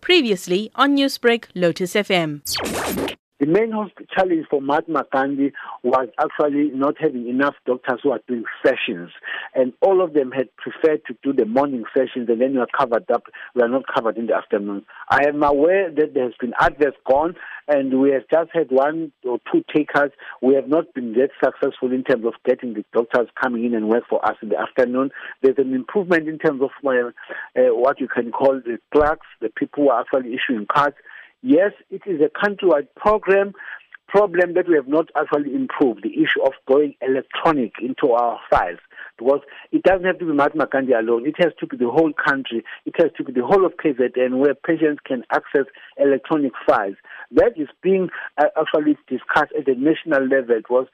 Previously on Newsbreak, Lotus FM. The main challenge for Mahatma Gandhi was actually not having enough doctors who are doing sessions. And all of them had preferred to do the morning sessions and then you are covered up. We are not covered in the afternoon. I am aware that there has been others gone and we have just had one or two takers. We have not been that successful in terms of getting the doctors coming in and work for us in the afternoon. There's an improvement in terms of uh, uh, what you can call the clerks, the people who are actually issuing cards. Yes, it is a countrywide program problem that we have not actually improved the issue of going electronic into our files because it doesn't have to be Mahatma Gandhi alone. It has to be the whole country. It has to be the whole of KZN where patients can access electronic files. That is being uh, actually discussed at the national level. It was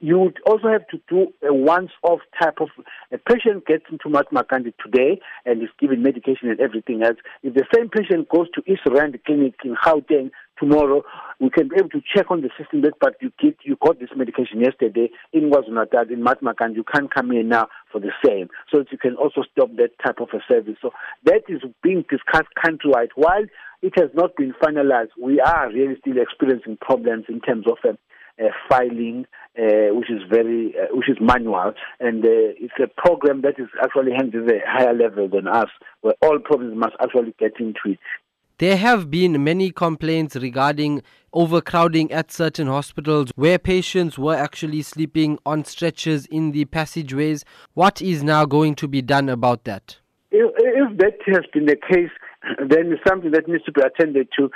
you would also have to do a once-off type of a patient gets into Mahatma Gandhi today and is given medication and everything else. If the same patient goes to East Rand Clinic in Gauteng tomorrow, we can be able to check on the system that, but you get you got this medication yesterday in KwaZulu-Natal, in Mahatma Gandhi, you can't come here now for the same. So that you can also stop that type of a service. So that is being discussed countrywide. While it has not been finalized, we are really still experiencing problems in terms of uh, uh, filing, uh, which is very, uh, which is manual, and uh, it's a program that is actually handled at a higher level than us, where all problems must actually get into it. There have been many complaints regarding overcrowding at certain hospitals where patients were actually sleeping on stretchers in the passageways. What is now going to be done about that? If, if that has been the case, then it's something that needs to be attended to.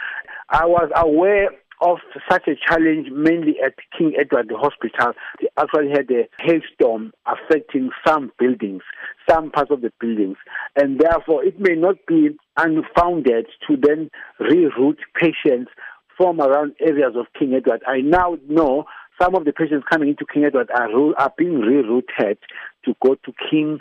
I was aware of such a challenge mainly at King Edward Hospital. They actually had a hailstorm affecting some buildings, some parts of the buildings, and therefore it may not be unfounded to then reroute patients from around areas of King Edward. I now know some of the patients coming into King Edward are, are being rerouted to go to King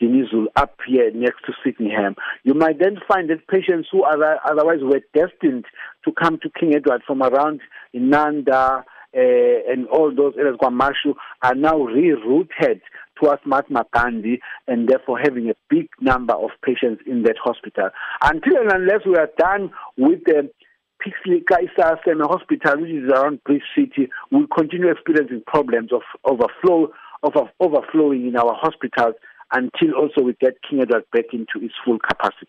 Dinuzulu up here next to Sydenham. You might then find that patients who otherwise were destined to come to King Edward from around Inanda uh, and all those areas, KwaMashu, are now rerouted towards Mahatma Gandhi and therefore having a big number of patients in that hospital. Until and unless we are done with the Pixley Kaisa Seme Hospital, which is around Bridge City, we'll continue experiencing problems of overflow of overflowing in our hospitals until also we get King Edward back into its full capacity.